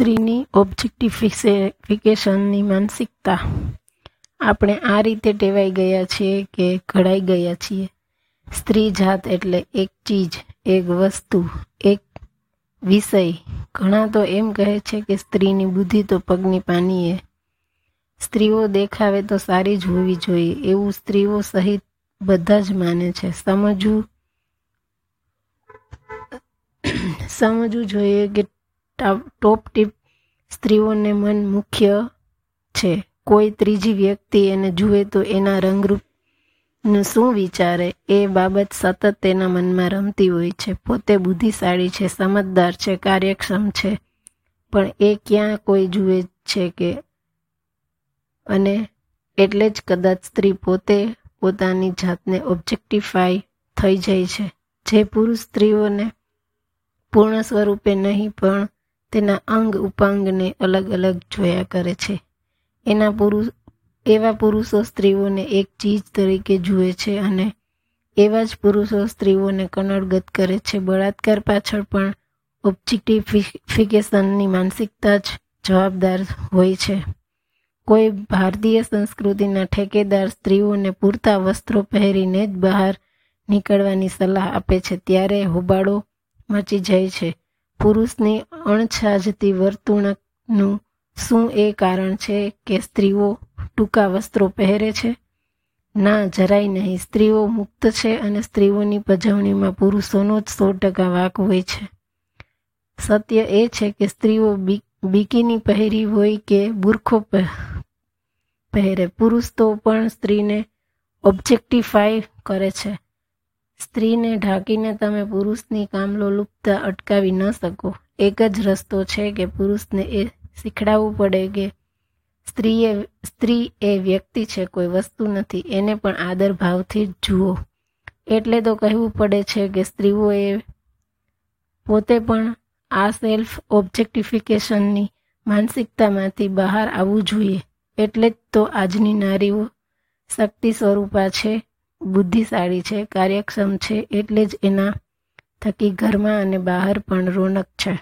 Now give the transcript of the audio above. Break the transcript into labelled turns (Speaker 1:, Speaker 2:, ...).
Speaker 1: સ્ત્રીની ઓબ્જેક્ટિફિકેશનની માનસિકતા આપણે આ રીતે ટેવાઈ ગયા છીએ કે ઘડાઈ ગયા છીએ. સ્ત્રી જાત એટલે એક ચીજ, એક વસ્તુ, એક વિષય. ઘણા તો એમ કહે છે કે સ્ત્રીની બુદ્ધિ તો પગની પાનીએ. સ્ત્રીઓ દેખાવે તો સારી જ હોવી જોઈએ. એવું સ્ત્રીઓ સહિત બધા જ માને છે. સમજવું સમજવું જોઈએ કે ટોપ ટીપ સ્ત્રીઓને મન મુખ્ય છે. કોઈ ત્રીજી વ્યક્તિ એને જુએ તો એના રંગરૂપ શું વિચારે એ બાબત સતત તેના મનમાં રમતી હોય છે. પોતે બુદ્ધિશાળી છે, સમજદાર છે, કાર્યક્ષમ છે, પણ એ ક્યાં કોઈ જુએ છે કે અને એટલે જ કદાચ સ્ત્રી પોતે પોતાની જાતને ઓબ્જેક્ટિફાઈ થઈ જાય છે. જે પુરુષ સ્ત્રીઓને પૂર્ણ સ્વરૂપે નહીં, પણ તેના અંગ ઉપાંગને અલગ અલગ જોયા કરે છે. એના પુરુષ એવા પુરુષો સ્ત્રીઓને એક ચીજ તરીકે જુએ છે અને એવા જ પુરુષો સ્ત્રીઓને કનડગત કરે છે. બળાત્કાર પાછળ પણ ઓબ્જેક્ટિફિકેશનની માનસિકતા જ જવાબદાર હોય છે. કોઈ ભારતીય સંસ્કૃતિના ઠેકેદાર સ્ત્રીઓને પૂરતા વસ્ત્રો પહેરીને જ બહાર નીકળવાની સલાહ આપે છે. ત્યારે હોબાળો મચી જાય છે. પુરુષની અણછાજતી વર્તુણકનું શું એ કારણ છે કે સ્ત્રીઓ ટૂંકા વસ્ત્રો પહેરે છે? ના, જરાય નહીં. સ્ત્રીઓ મુક્ત છે અને સ્ત્રીઓની પજવણીમાં પુરુષોનો જ સો ટકા વાક હોય છે. સત્ય એ છે કે સ્ત્રીઓ બિકીની પહેરી હોય કે બુરખો પહેરે. પુરુષ તો પણ સ્ત્રીને ઓબ્જેક્ટિફાય કરે છે. સ્ત્રીને ઢાંકીને તમે પુરુષની કામલોલુપતા અટકાવી ન શકો. એક જ રસ્તો છે કે પુરુષને એ શીખડાવવું પડે કે સ્ત્રી એ સ્ત્રી એ વ્યક્તિ છે, કોઈ વસ્તુ નથી. એને પણ આદર ભાવથી જ જુઓ. એટલે તો કહેવું પડે છે કે સ્ત્રીઓએ પોતે પણ આ સેલ્ફ ઓબ્જેક્ટિફિકેશનની માનસિકતામાંથી બહાર આવવું જોઈએ. એટલે જ તો આજની નારીઓ શક્તિ સ્વરૂપા છે. બુદ્ધિશાળી છે કાર્યક્ષમ છે એટલે જ એના થકી ઘરમાં અને બહાર પણ રોનક છે.